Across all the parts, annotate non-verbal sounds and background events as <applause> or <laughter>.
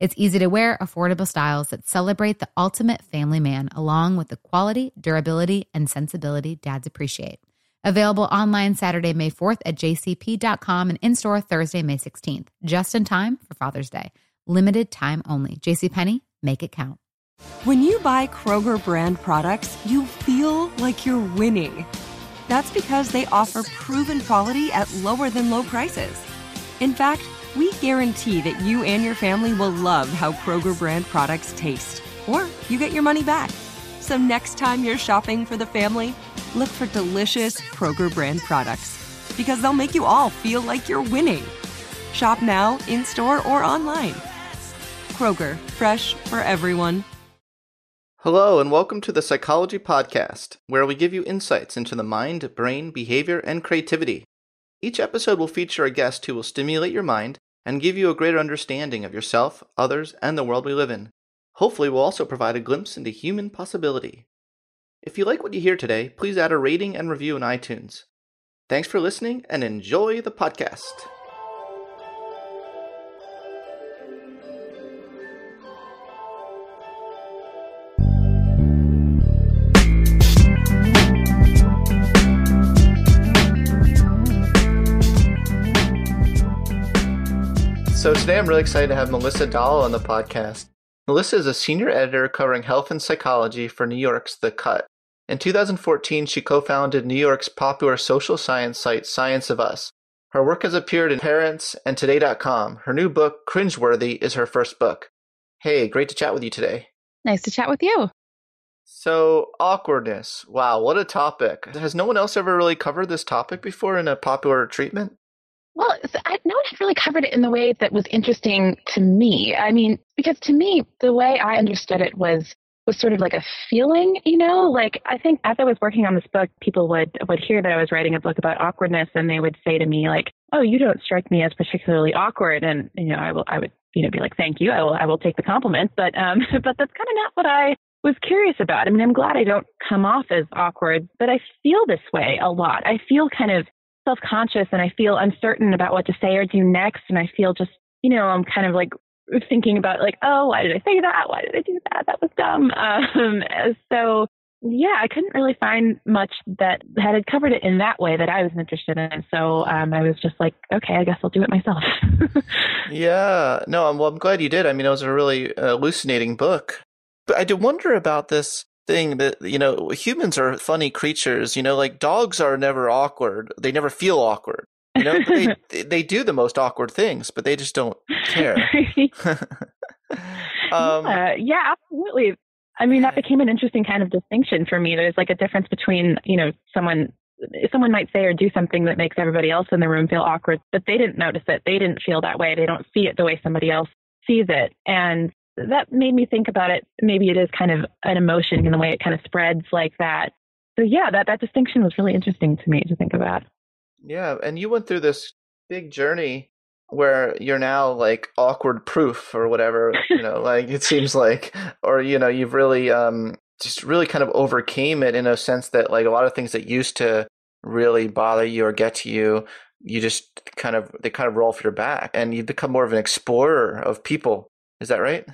It's easy to wear, affordable styles that celebrate the ultimate family man, along with the quality, durability, and sensibility dads appreciate. Available online Saturday, May 4th at jcp.com and in store Thursday, May 16th, just in time for Father's Day. Limited time only. JCPenney, make it count. When you buy Kroger brand products, you feel like you're winning. That's because they offer proven quality at lower than low prices. In fact, we guarantee that you and your family will love how Kroger brand products taste, or you get your money back. So next time you're shopping for the family, look for delicious Kroger brand products because they'll make you all feel like you're winning. Shop now, in store, or online. Kroger, fresh for everyone. Hello, and welcome to the Psychology Podcast, where we give you insights into the mind, brain, behavior, and creativity. Each episode will feature a guest who will stimulate your mind and give you a greater understanding of yourself, others, and the world we live in. Hopefully, we'll also provide a glimpse into human possibility. If you like what you hear today, please add a rating and review in iTunes. Thanks for listening and enjoy the podcast. So today I'm really excited to have Melissa Dahl on the podcast. Melissa is a senior editor covering health and psychology for New York's The Cut. In 2014, she co-founded New York's popular social science site Science of Us. Her work has appeared in Parents and Today.com. Her new book, Cringeworthy, is her first book. Hey, great to chat with you today. Nice to chat with you. So, awkwardness. Wow, what a topic. Has no one else ever really covered this topic before in a popular treatment? Well, I, no one had really covered it in the way that was interesting to me. I mean, because to me, the way I understood it was was sort of like a feeling, you know. Like I think as I was working on this book, people would would hear that I was writing a book about awkwardness, and they would say to me like, "Oh, you don't strike me as particularly awkward," and you know, I will, I would, you know, be like, "Thank you, I will, I will take the compliment," but um, <laughs> but that's kind of not what I was curious about. I mean, I'm glad I don't come off as awkward, but I feel this way a lot. I feel kind of self conscious and I feel uncertain about what to say or do next. And I feel just, you know, I'm kind of like thinking about like, oh, why did I say that? Why did I do that? That was dumb. <laughs> Um, so yeah, I couldn't really find much that had covered it in that way that I was interested in. So um, I was just like, okay, I guess I'll do it myself. <laughs> yeah, no, I'm, well, I'm glad you did. I mean, it was a really uh, hallucinating book. But I did wonder about this thing that you know humans are funny creatures you know like dogs are never awkward. They never feel awkward. You know <laughs> they they do the most awkward things but they just don't care. <laughs> Um, yeah, yeah absolutely. I mean that became an interesting kind of distinction for me. There's like a difference between you know someone someone might say or do something that makes everybody else in the room feel awkward but they didn't notice it. They didn't feel that way. They don't see it the way somebody else sees it. And that made me think about it. Maybe it is kind of an emotion in the way it kind of spreads like that. So yeah, that, that distinction was really interesting to me to think about. Yeah. And you went through this big journey where you're now like awkward proof or whatever, you know, like it seems like, or, you know, you've really, um, just really kind of overcame it in a sense that like a lot of things that used to really bother you or get to you, you just kind of, they kind of roll off your back and you become more of an explorer of people. Is that right?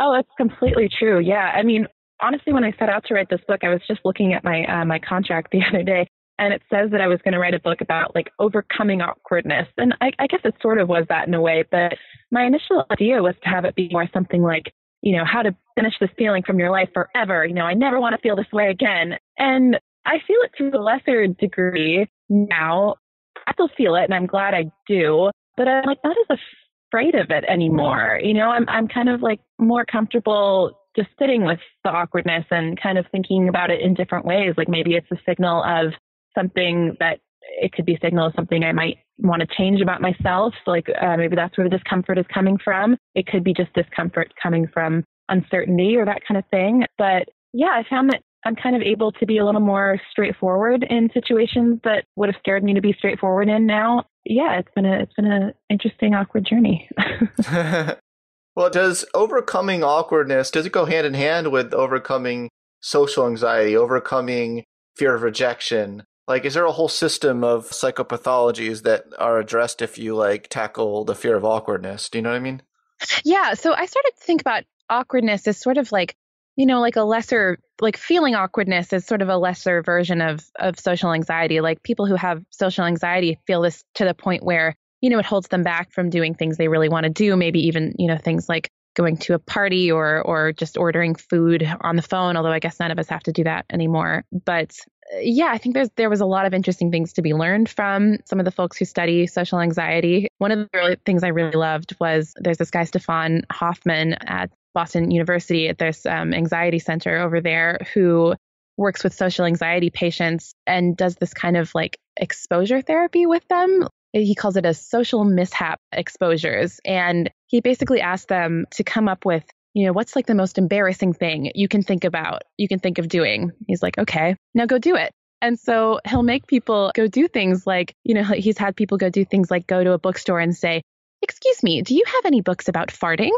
Oh, that's completely true. Yeah. I mean, honestly, when I set out to write this book, I was just looking at my uh, my contract <laughs> the other day, and it says that I was going to write a book about like overcoming awkwardness, and I, I guess it sort of was that in a way. But my initial idea was to have it be more something like, you know, how to finish this feeling from your life forever. You know, I never want to feel this way again. And I feel it to a lesser degree now. I still feel it and I'm glad I do, but I'm like that is as afraid of it anymore. You know, I'm I'm kind of like more comfortable just sitting with the awkwardness and kind of thinking about it in different ways. Like maybe it's a signal of something that it could be a signal of something I might want to change about myself. Like uh, maybe that's where the discomfort is coming from. It could be just discomfort coming from uncertainty or that kind of thing. But yeah, I found that I'm kind of able to be a little more straightforward in situations that would have scared me to be straightforward in now. Yeah, it's been a it's been an interesting awkward journey. <laughs> <laughs> well, does overcoming awkwardness does it go hand in hand with overcoming social anxiety, overcoming fear of rejection? Like is there a whole system of psychopathologies that are addressed if you like tackle the fear of awkwardness? Do you know what I mean? Yeah, so I started to think about awkwardness as sort of like you know like a lesser like feeling awkwardness is sort of a lesser version of of social anxiety. Like people who have social anxiety feel this to the point where you know it holds them back from doing things they really want to do maybe even you know things like going to a party or or just ordering food on the phone although i guess none of us have to do that anymore. But uh, yeah i think there's there was a lot of interesting things to be learned from some of the folks who study social anxiety. One of the things i really loved was there's this guy stefan hofmann at Boston University at this um, anxiety center over there who works with social anxiety patients and does this kind of like exposure therapy with them. He calls it a social mishap exposures. And he basically asks them to come up with, you know, what's like the most embarrassing thing you can think about, you can think of doing. He's like, okay, now go do it. And so he'll make people go do things like, you know, he's had people go do things like go to a bookstore and say, Excuse me, do you have any books about farting?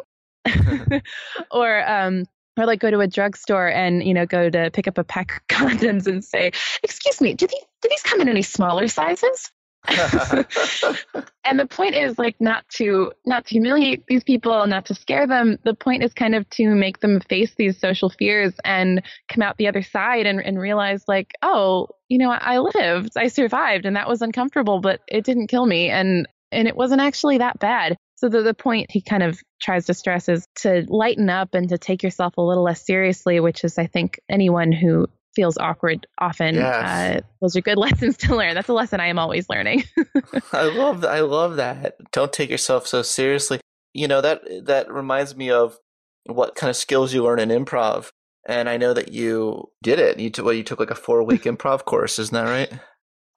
<laughs> or um, or like go to a drugstore and you know go to pick up a pack of <laughs> condoms and say, "Excuse me, do these do these come in any smaller sizes?" <laughs> and the point is like not to not to humiliate these people, not to scare them. The point is kind of to make them face these social fears and come out the other side and, and realize like, oh, you know, I lived, I survived, and that was uncomfortable, but it didn't kill me, and and it wasn't actually that bad. So the, the point he kind of tries to stress is to lighten up and to take yourself a little less seriously, which is, I think, anyone who feels awkward often. Yes. Uh, those are good <laughs> lessons to learn. That's a lesson I am always learning. <laughs> I love that. I love that. Don't take yourself so seriously. You know that that reminds me of what kind of skills you learn in improv. And I know that you did it. You took well, you took like a four week <laughs> improv course, isn't that right?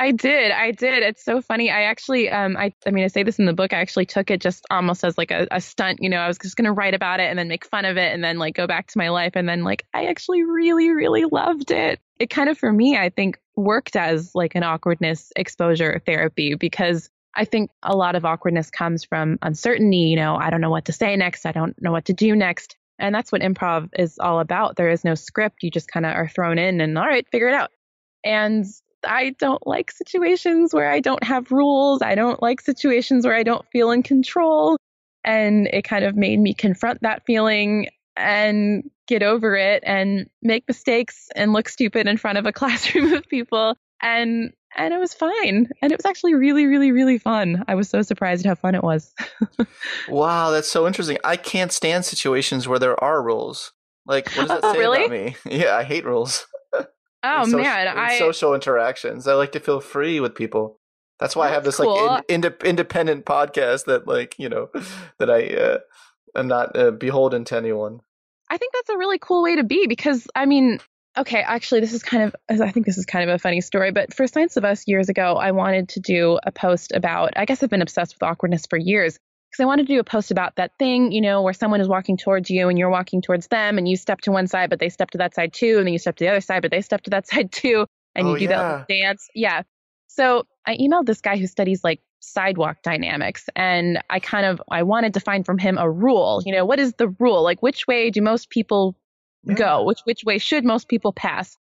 I did. I did. It's so funny. I actually, um, I, I mean, I say this in the book. I actually took it just almost as like a, a stunt. You know, I was just going to write about it and then make fun of it and then like go back to my life. And then like, I actually really, really loved it. It kind of, for me, I think worked as like an awkwardness exposure therapy because I think a lot of awkwardness comes from uncertainty. You know, I don't know what to say next. I don't know what to do next. And that's what improv is all about. There is no script. You just kind of are thrown in and all right, figure it out. And I don't like situations where I don't have rules. I don't like situations where I don't feel in control. And it kind of made me confront that feeling and get over it and make mistakes and look stupid in front of a <laughs> classroom of people. And and it was fine. And it was actually really, really, really fun. I was so surprised at how fun it was. <laughs> wow, that's so interesting. I can't stand situations where there are rules. Like, what does uh, that oh, say really? about me? <laughs> Yeah, I hate rules. Oh so- man, I social interactions. I like to feel free with people. That's why That's I have this cool. like in, ind- independent podcast that like you know <laughs> that I uh, am not uh, beholden to anyone. I think that's a really cool way to be because I mean, okay, actually, this is kind of I think this is kind of a funny story, but for Science of Us years ago, I wanted to do a post about. I guess I've been obsessed with awkwardness for years, because I wanted to do a post about that thing, you know, where someone is walking towards you and you're walking towards them and you step to one side, but they step to that side too. And then you step to the other side, but they step to that <laughs> side too. And oh, you do yeah. that dance. Yeah. So I emailed this guy who studies like sidewalk dynamics and I kind of, I wanted to find from him a rule, you know, what is the rule? Like which way do most people yeah. go? Which, which way should most people pass?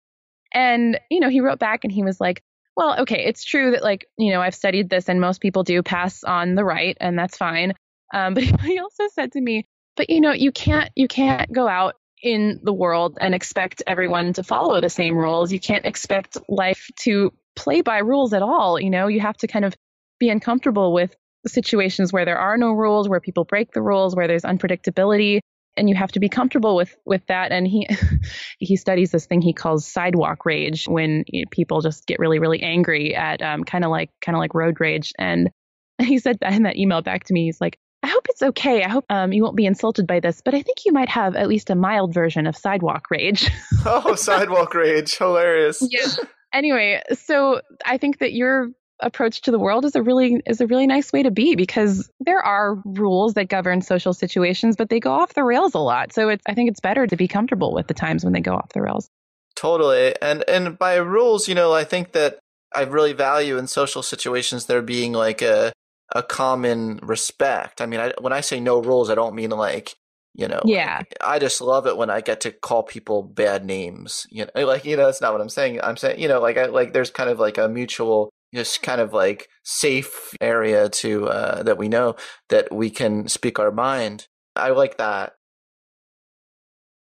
And, you know, he wrote back and he was like, well, okay, it's true that like, you know, I've studied this and most people do pass on the right and that's fine. Um, <laughs> but he also said to me, but you know, you can't, you can't go out in the world and expect everyone to follow the same rules. You can't expect life to play by rules at all. You know, you have to kind of be uncomfortable with situations where there are no rules, where people break the rules, where there's unpredictability. And you have to be comfortable with with that and he <laughs> he studies this thing he calls sidewalk rage when you know, people just get really really angry at um, kind of like kind of like road rage and <laughs> he said that in that email back to me he's like I hope it's okay. I hope um, you won't be insulted by this, but I think you might have at least a mild version of sidewalk rage. <laughs> oh, sidewalk rage. Hilarious. Yeah. Anyway, so I think that your approach to the world is a really is a really nice way to be because there are rules that govern social situations, but they go off the rails a lot. So it's I think it's better to be comfortable with the times when they go off the rails. Totally. And and by rules, you know, I think that I really value in social situations there being like a a common respect. I mean, I, when I say no rules, I don't mean like you know yeah i just love it when i get to call people bad names you know <laughs> like you know that's not what i'm saying i'm saying you know like i like there's kind of like a mutual just kind of like safe area to uh that we know that we can speak our mind. I like that.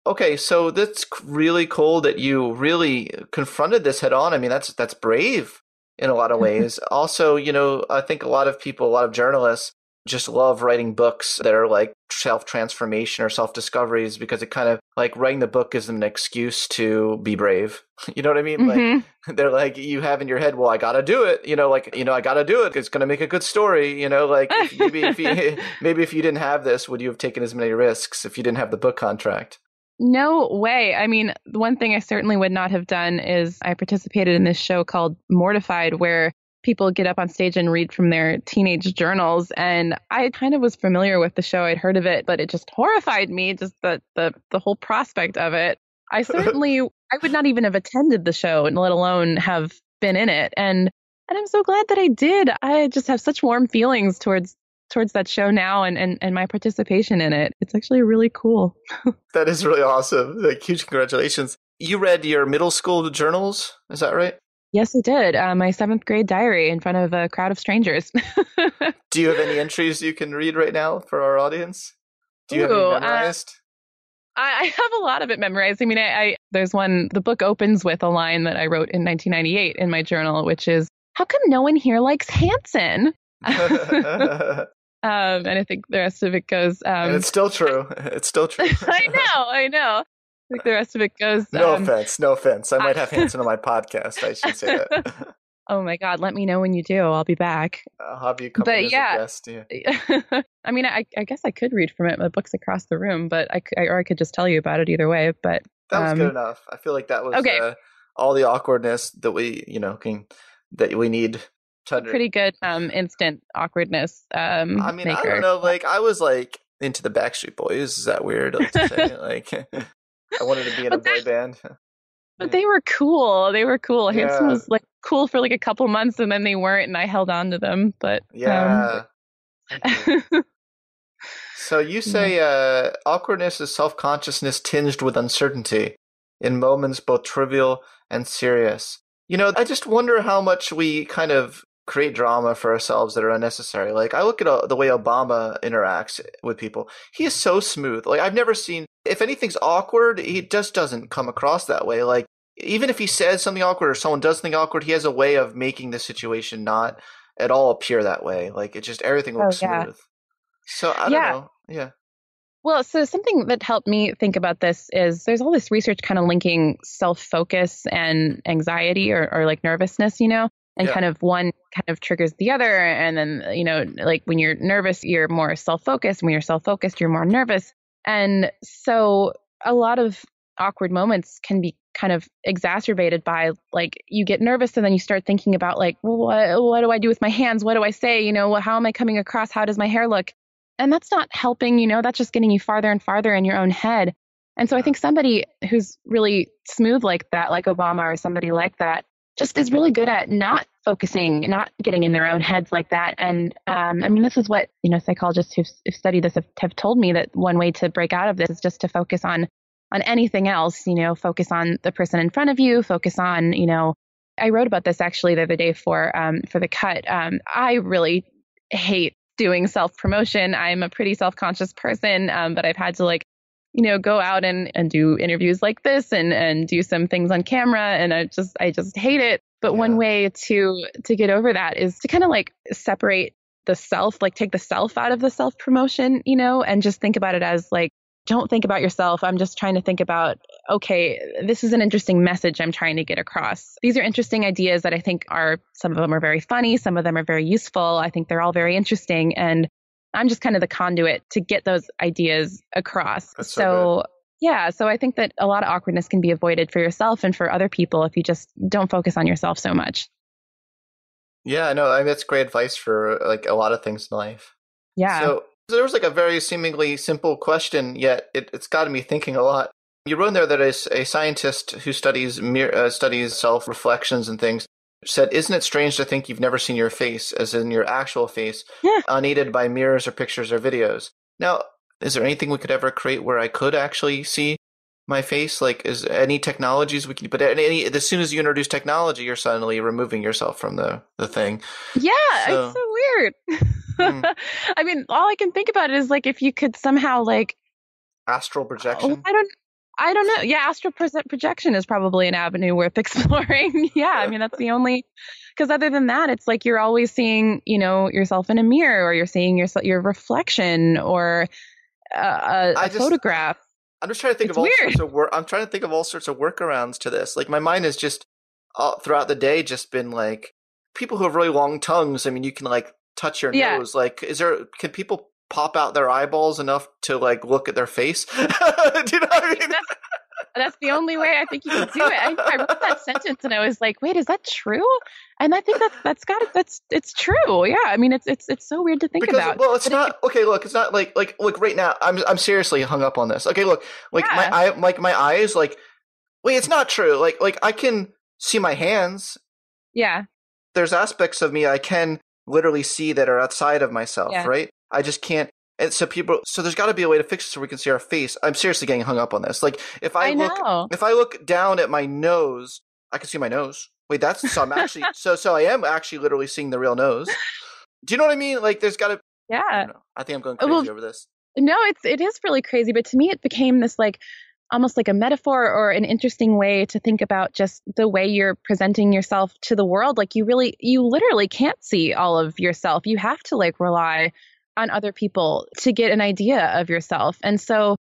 Okay so that's really cool that you really confronted this head on. I mean that's that's brave in a lot of <laughs> ways. also, you know, I think a lot of people, a lot of journalists just love writing books that are like self transformation or self discoveries because it kind of like writing the book gives them an excuse to be brave. <laughs> You know what I mean? Mm-hmm. Like <laughs> they're like you have in your head, well, I gotta do it. You know, like you know, I gotta do it. It's gonna make a good story. You know, like maybe if you <laughs> maybe if you didn't have this, would you have taken as many risks if you didn't have the book contract? No way. I mean, one thing I certainly would not have done is I participated in this show called Mortified, where people get up on stage and read from their teenage journals. And I kind of was familiar with the show. I'd heard of it, but it just horrified me, just the the, the whole prospect of it. I <laughs> certainly I would not even have attended the show, and let alone have been in it. And and I'm so glad that I did. I just have such warm feelings towards towards that show now and, and, and my participation in it. It's actually really cool. <laughs> that is really awesome. Like huge congratulations. You read your middle school journals, is that right? Yes, I did. Uh, my seventh grade diary in front of a crowd of strangers. <laughs> Do you have any entries you can read right now for our audience? Do you Ooh, have any uh, memorized? Uh, I have a lot of it memorized. I mean, I, I there's one. The book opens with a line that I wrote in 1998 in my journal, which is, "How come no one here likes Hanson?" <laughs> <laughs> Um, and I think the rest of it goes. Um, and it's still true. It's still true. I know. I know. Think the rest of it goes. No um, offense. No offense. I might have <laughs> Hanson on my podcast. I should say that. <laughs> oh my God. Let me know when you do. I'll be back. I'll have you come but yeah, guest, yeah. <laughs> I mean, I, I, guess I could read from it. My book's across the room, but I, I, or I could just tell you about it either way. But that was good um, enough. I feel like that was okay. Uh, all the awkwardness that we, you know, can that we need to pretty good um instant awkwardness um i mean maker. i don't know like i was like into the backstreet boys is that weird like, like i wanted to be in a boy band. <laughs> but they were cool. They were cool. Yeah. hanson was like cool for like a couple months and then they weren't and i held on to them but yeah. Um, <laughs> so you say uh, awkwardness is self-consciousness tinged with uncertainty in moments both trivial and serious. You know, I just wonder how much we kind of create drama for ourselves that are unnecessary. Like I look at uh, the way Obama interacts with people. He is so smooth. Like I've never seen if anything's awkward, he just doesn't come across that way. Like even if he says something awkward or someone does something awkward, he has a way of making the situation not at all appear that way. Like it just everything looks oh, yeah. smooth. So I don't know. Yeah. Well, so something that helped me think about this is there's all this research kind of linking self focus and anxiety or, or like nervousness, you know? And yeah. kind of one kind of triggers the other. And then you know like when you're nervous you're more self-focused. When you're self-focused you're more nervous. And so a lot of awkward moments can be kind of exacerbated by like you get nervous and then you start thinking about like well, what what do I do with my hands? What do I say? You know how am I coming across? How does my hair look? And that's not helping you know that's just getting you farther and farther in your own head. And so I think somebody who's really smooth like that like Obama or somebody like that just is really good at not focusing, not getting in their own heads like that. And um, I mean, this is what you know psychologists who've, who've studied this have, have told me that one way to break out of this is just to focus on on anything else. You know, focus on the person in front of you. Focus on you know. I wrote about this actually the other day for um, for the cut. Um, I really hate doing self promotion. I'm a pretty self conscious person, um, but I've had to like you know, go out and, and do interviews like this and, and do some things on camera. And I just, I just hate it. But yeah. one way to, to get over that is to kind of like separate the self, like take the self out of the self promotion, you know, and just think about it as like, don't think about yourself. I'm just trying to think about, okay, this is an interesting message I'm trying to get across. These are interesting ideas that I think are, some of them are very funny, some of them are very useful. I think they're all very interesting. And I'm just kind of the conduit to get those ideas across. That's so, so yeah, so I think that a lot of awkwardness can be avoided for yourself and for other people if you just don't focus on yourself so much. Yeah, no, I mean, that's great advice for like a lot of things in life. Yeah. So there was like a very seemingly simple question, yet it, it's gotten me thinking a lot. You wrote in there that a, a scientist who studies uh, studies self reflections and things said, "Isn't it strange to think you've never seen your face, as in your actual face, Yeah. unaided by mirrors or pictures or videos?" Now, is there anything we could ever create where I could actually see my face? Like, is any technologies we can? But any, as soon as you introduce technology, you're suddenly removing yourself from the the thing. Yeah, So- it's so weird. Hmm. <laughs> I mean, all I can think about is like if you could somehow like Astral oh, projection. I don't I don't know. Yeah, astral proje- projection is probably an avenue worth <laughs> exploring. yeah, I mean that's the only because other than that, it's like you're always seeing, you know, yourself in a mirror or you're seeing your your reflection or uh, a, I a just- photograph. I'm just trying to think It's of all weird. sorts of work. I'm trying to think of all sorts of workarounds to this. Like my mind has just all, throughout the day just been like people who have really long tongues. I mean, you can like touch your Yeah. nose. Like, is there? Can people pop out their eyeballs enough to like look at their face? <laughs> do you know what I mean? That's, that's the only way I think you can do it. I, I wrote that sentence and I was like, wait, is that true? And I think that's that's got it. That's it's true. Yeah. I mean, it's it's it's so weird to think because about. well, it's But it- not okay. Look, it's not like like look right now. I'm I'm seriously hung up on this. Okay, look, like my Yeah. eye, like my eyes, like wait, it's not true. Like like I can see my hands. yeah. there's aspects of me I can literally see that are outside of myself, Yeah. right? I just can't. And so people, so there's got to be a way to fix it so we can see our face. I'm seriously getting hung up on this. Like if I, I look, know. if I look down at my nose, I can see my nose. Wait, that's so I'm actually <laughs> so so I am actually literally seeing the real nose. Do you know what I mean? Like there's got to. Yeah. don't. I think I'm going crazy well, over this. No, it's it is really crazy, but to me it became this like almost like a metaphor or an interesting way to think about just the way you're presenting yourself to the world. Like you really you literally can't see all of yourself. You have to like rely on other people to get an idea of yourself. And so,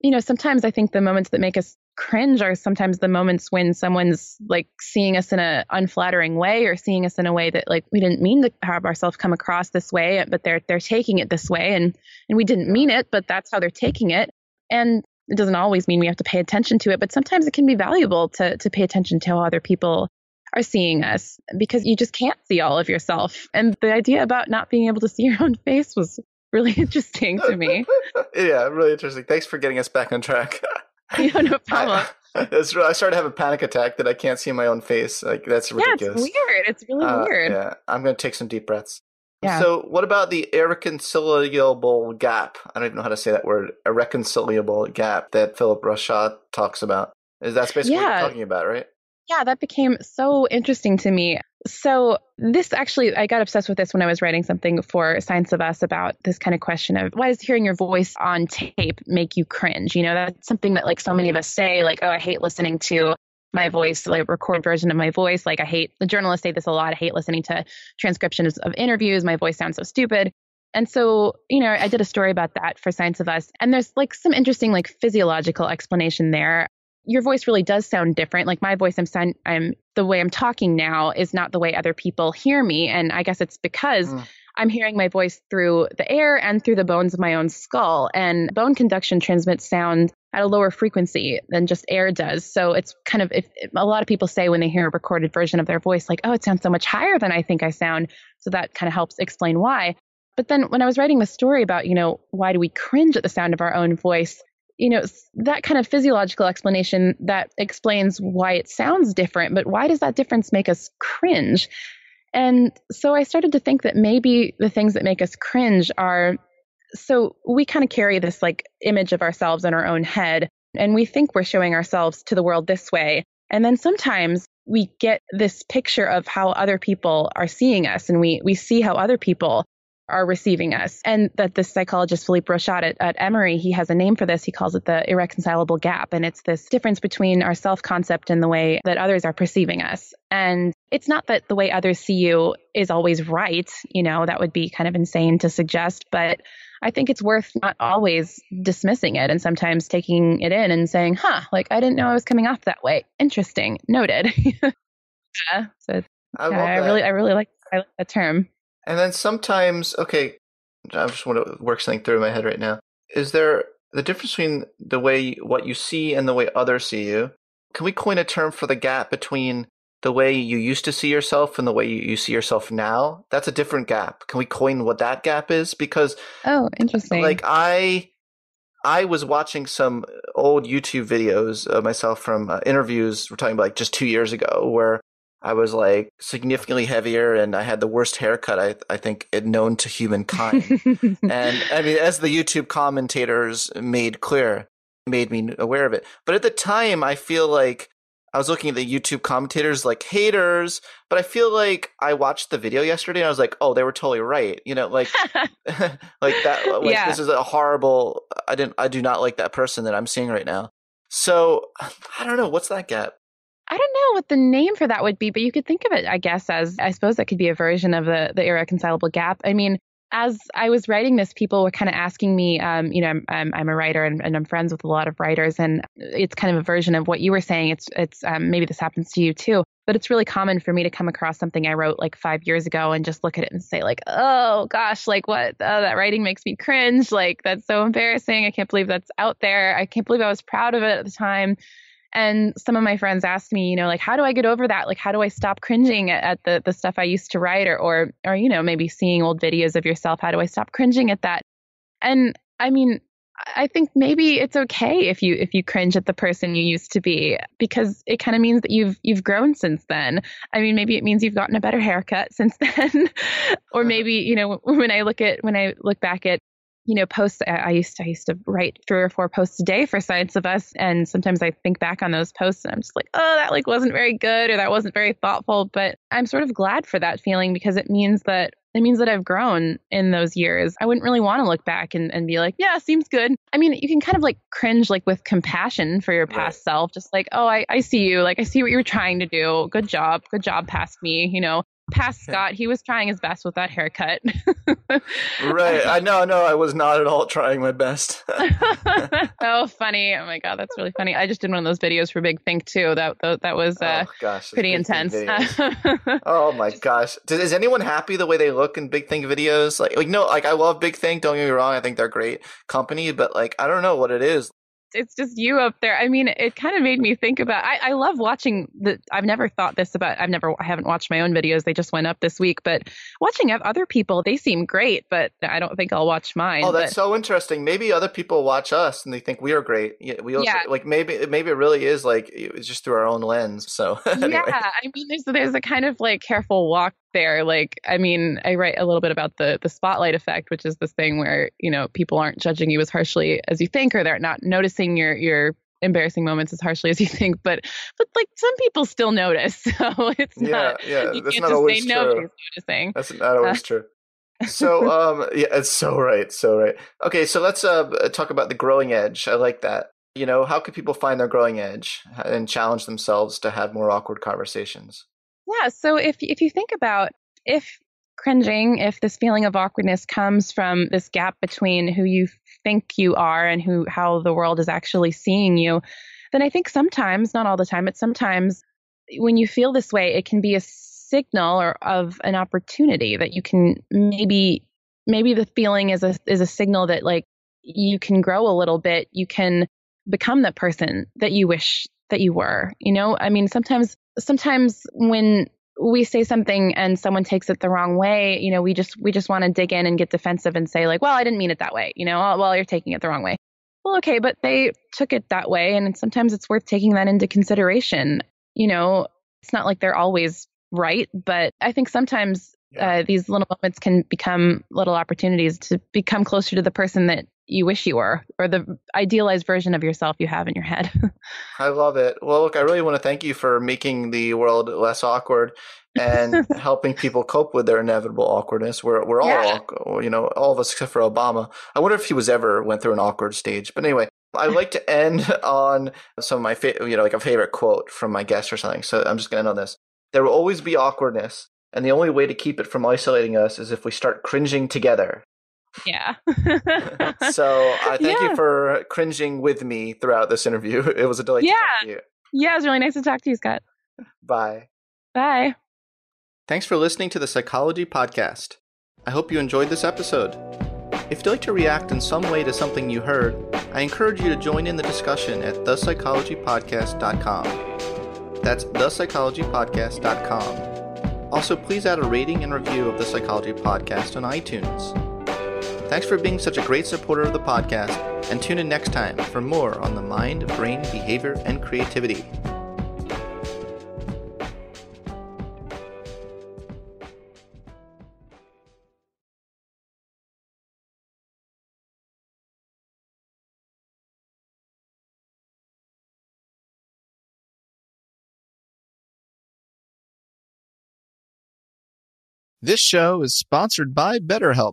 you know, sometimes I think the moments that make us cringe are sometimes the moments when someone's like seeing us in an unflattering way or seeing us in a way that like we didn't mean to have ourselves come across this way but they're they're taking it this way and and we didn't mean it but that's how they're taking it and it doesn't always mean we have to pay attention to it but sometimes it can be valuable to to pay attention to how other people are seeing us because you just can't see all of yourself and the idea about not being able to see <laughs> your own face was really interesting to me <laughs> yeah, really interesting. Thanks for getting us back on track. <laughs> you no problem I, I started to have a panic attack that I can't see my own face. Like that's ridiculous. yeah it's weird it's really Uh, weird Yeah, I'm going to take some deep breaths. Yeah. So, what about the irreconcilable gap? I don't even know how to say that word. Irreconcilable gap that Philippe Rochat talks about. Is that's basically what Yeah. you're talking about, right? Yeah, that became so interesting to me. So, this actually, I got obsessed with this when I was writing something for Science of Us about this kind of question of why does hearing your voice on tape make you cringe? You know, that's something that like so many of us say, like, oh, I hate listening to my voice, like record version of my voice. Like, I hate the journalists say this a lot. I hate listening to transcriptions of interviews. My voice sounds so stupid. And so, you know, I did a story about that for Science of Us. And there's like some interesting, like physiological explanation there your voice really does sound different. Like my voice, I'm sound, I'm the way I'm talking now is not the way other people hear me, and I guess it's because Mm. I'm hearing my voice through the air and through the bones of my own skull. And bone conduction transmits sound at a lower frequency than just air does. So it's kind of if, if a lot of people say when they hear a recorded version of their voice, like, oh, it sounds so much higher than I think I sound. So that kind of helps explain why. But then when I was writing the story about, you know, why do we cringe at the sound of our own voice? You know that kind of physiological explanation that explains why it sounds different but why does that difference make us cringe? And so i started to think that maybe the things that make us cringe are so we kind of carry this like image of ourselves in our own head and we think we're showing ourselves to the world this way. And then sometimes we get this picture of how other people are seeing us and we we see how other people are receiving us. And that this psychologist, Philippe Rochat at, at Emory, he has a name for this. He calls it the irreconcilable gap. And it's this difference between our self concept and the way that others are perceiving us. And it's not that the way others see you is always right. You know, that would be kind of insane to suggest, but I think it's worth not always dismissing it and sometimes taking it in and saying, huh, like I didn't know I was coming off that way. Interesting. Noted. <laughs> yeah. So I, yeah, I really, I really like, I like that term. And then sometimes, okay, I just want to work something through my head right now. Is there the difference between the way what you see and the way others see you? Can we coin a term for the gap between the way you used to see yourself and the way you see yourself now? That's a different gap. Can we coin what that gap is? Because oh, interesting. Like I, I was watching some old YouTube videos of myself from uh, interviews. We're talking about like just two years ago, where I was like significantly heavier and I had the worst haircut I I think known to humankind. <laughs> and I mean, as the YouTube commentators made clear, made me aware of it. But at the time, I feel like I was looking at the YouTube commentators like haters, but I feel like I watched the video yesterday and I was like, oh, they were totally right. You know, like <laughs> <laughs> like that uh, like yeah. this is a horrible I didn't I do not like that person that I'm seeing right now. So <sighs> I don't know, what's that gap? I don't know what the name for that would be, but you could think of it, I guess, as I suppose that could be a version of the the irreconcilable gap. I mean, as I was writing this, people were kind of asking me, um, you know, I'm, I'm, I'm, a writer and, and, I'm friends with a lot of writers, and it's kind of a version of what you were saying. It's it's um, maybe this happens to you too, but it's really common for me to come across something I wrote like five years ago and just look at it and say like, oh gosh, like what? Oh, that writing makes me cringe. Like that's so embarrassing. I can't believe that's out there. I can't believe I was proud of it at the time. And some of my friends asked me, you know, like, how do I get over that? Like, how do I stop cringing at, at the, the stuff I used to write or, or, or, you know, maybe seeing old videos of yourself? How do I stop cringing at that? And I mean, I think maybe it's okay if you if you cringe at the person you used to be because it kind of means that you've you've grown since then. I mean, maybe it means you've gotten a better haircut since <laughs> then, or maybe you know when I look at when I look back at you know, posts. I used to I used to write three or four posts a day for Science of Us, and sometimes I think back on those posts and I'm just like, oh, that like wasn't very good or that wasn't very thoughtful. But I'm sort of glad for that feeling because it means that it means that I've grown in those years. I wouldn't really want to look back and, and be like, yeah, seems good. I mean, you can kind of like cringe like with compassion for your past right. self, just like, oh, I, I see you. Like, I see what you're trying to do. Good job. Good job past me. You know, past <laughs> Scott. He was trying his best with that haircut. <laughs> right. I know, no, I was not at all trying my best. <laughs> oh, funny. Oh my god, that's really funny. I just did one of those videos for Big Think too. That that, that was uh, oh, gosh, pretty intense. oh my gosh. Is anyone happy the way they look in Big Think videos? Like like no, like I love Big Think, don't get me wrong. I think they're great company, but like I don't know what it is it's just you up there. I mean, it kind of made me think about. I, I love watching the. I've never thought this about. I've never. I haven't watched my own videos. They just went up this week. But watching other people, they seem great. But I don't think I'll watch mine. Oh, that's but, so interesting. Maybe other people watch us and they think we are great. Yeah, we also yeah. like maybe maybe it really is like it's just through our own lens. So <laughs> anyway. yeah, I mean, there's there's a kind of like careful walk there like i mean i write a little bit about the the spotlight effect which is this thing where you know people aren't judging you as harshly as you think or they're not noticing your your embarrassing moments as harshly as you think. But but like some people still notice. <laughs> So it's yeah, not yeah you that's not always true. noticing. That's not always uh, true. So um <laughs> yeah it's so right so right. Okay so let's uh talk about the growing edge. I like that. You know how can people find their growing edge and challenge themselves to have more awkward conversations yeah. So if if you think about if cringing, if this feeling of awkwardness comes from this gap between who you think you are and who how the world is actually seeing you, then I think sometimes, not all the time, but sometimes when you feel this way, it can be a signal or of an opportunity that you can maybe maybe the feeling is a is a signal that like you can grow a little bit, you can become the person that you wish that you were. You know, I mean, sometimes sometimes when we say something and someone takes it the wrong way, you know, we just we just want to dig in and get defensive and say like, well, I didn't mean it that way, you know, oh, well, you're taking it the wrong way. Well, okay, but they took it that way, and sometimes it's worth taking that into consideration. You know, it's not like they're always right, but I think sometimes yeah. uh, these little moments can become little opportunities to become closer to the person that you wish you were or the idealized version of yourself you have in your head. <laughs> I love it. Well, look, I really want to thank you for making the world less awkward and <laughs> helping people cope with their inevitable awkwardness. We're we're all yeah. you know, all of us except for Obama. I wonder if he was ever went through an awkward stage. But anyway, I like to end <laughs> on some of my favorite, you know, like a favorite quote from my guest or something. So I'm just going to end on this. There will always be awkwardness, and the only way to keep it from isolating us is if we start cringing together. Yeah. <laughs> so I <laughs> uh, thank yeah. you for cringing with me throughout this interview. <laughs> It was a delight. Yeah. Yeah, it was really nice to talk to you, Scott. Bye. Bye. Thanks for listening to the Psychology Podcast. I hope you enjoyed this episode. If you'd like to react in some way to something you heard, I encourage you to join in the discussion at thepsychologypodcast.com. That's thepsychologypodcast.com. Also, please add a rating and review of the Psychology Podcast on iTunes. Thanks for being such a great supporter of the podcast, and tune in next time for more on the mind, brain, behavior, and creativity. This show is sponsored by BetterHelp.